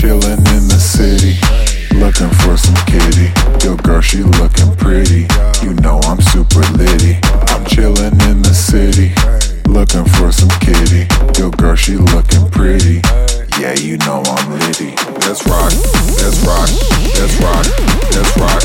Chillin' in the city, looking for some kitty. Yo, girl, she looking pretty. You know I'm super litty. I'm chillin' in the city, looking for some kitty. Yo, girl, she looking pretty. Yeah, you know I'm litty. Let's rock, let's rock, let's rock, let's rock,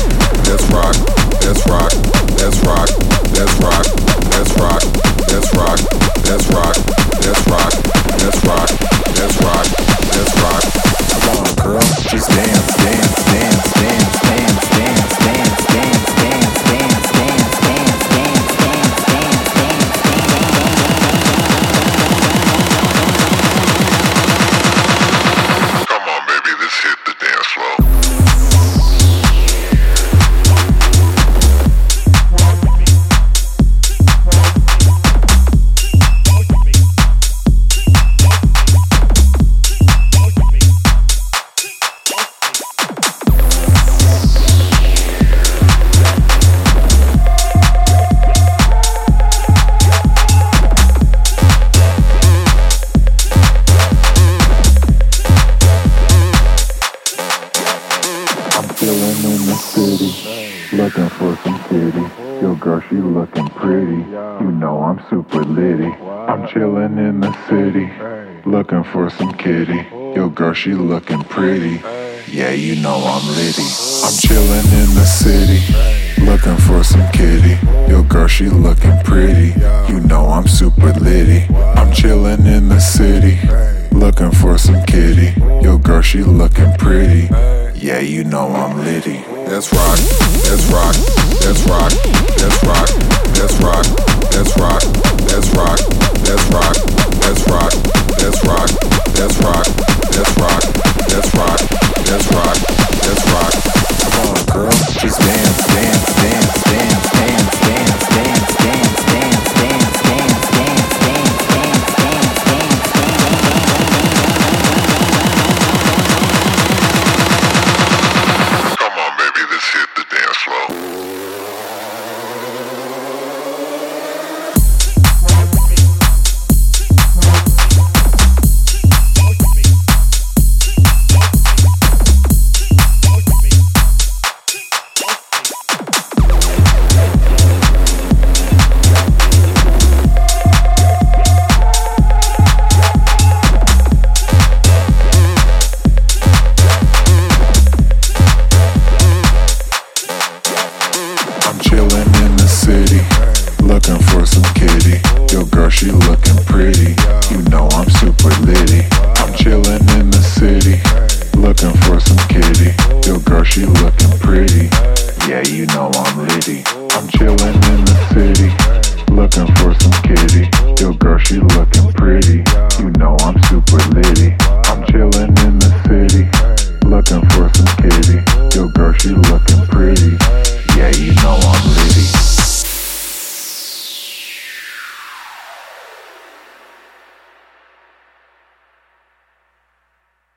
chillin' in the city, looking for some kitty. Yo, girl, she looking pretty. You know I'm super litty. I'm chillin' in the city, looking for some kitty. Yo, girl, she looking pretty. Yeah, you know I'm litty. I'm chillin' in the city, looking for some kitty. Yo, girl, she looking pretty. You know I'm super litty. I'm chillin' in the city, looking for some kitty. Yo, girl, she looking pretty. Yeah, you know I'm litty. Let's rock, let's rock, let's rock, let's rock, girl, she looking pretty. You know I'm super litty. I'm chillin' in the city, looking for some kitty. Yo, girl, she looking pretty. Yeah, you know I'm litty. I'm chillin' in the city, looking for some kitty. Yo, girl, she looking pretty. You know I'm super litty. I'm chillin' in the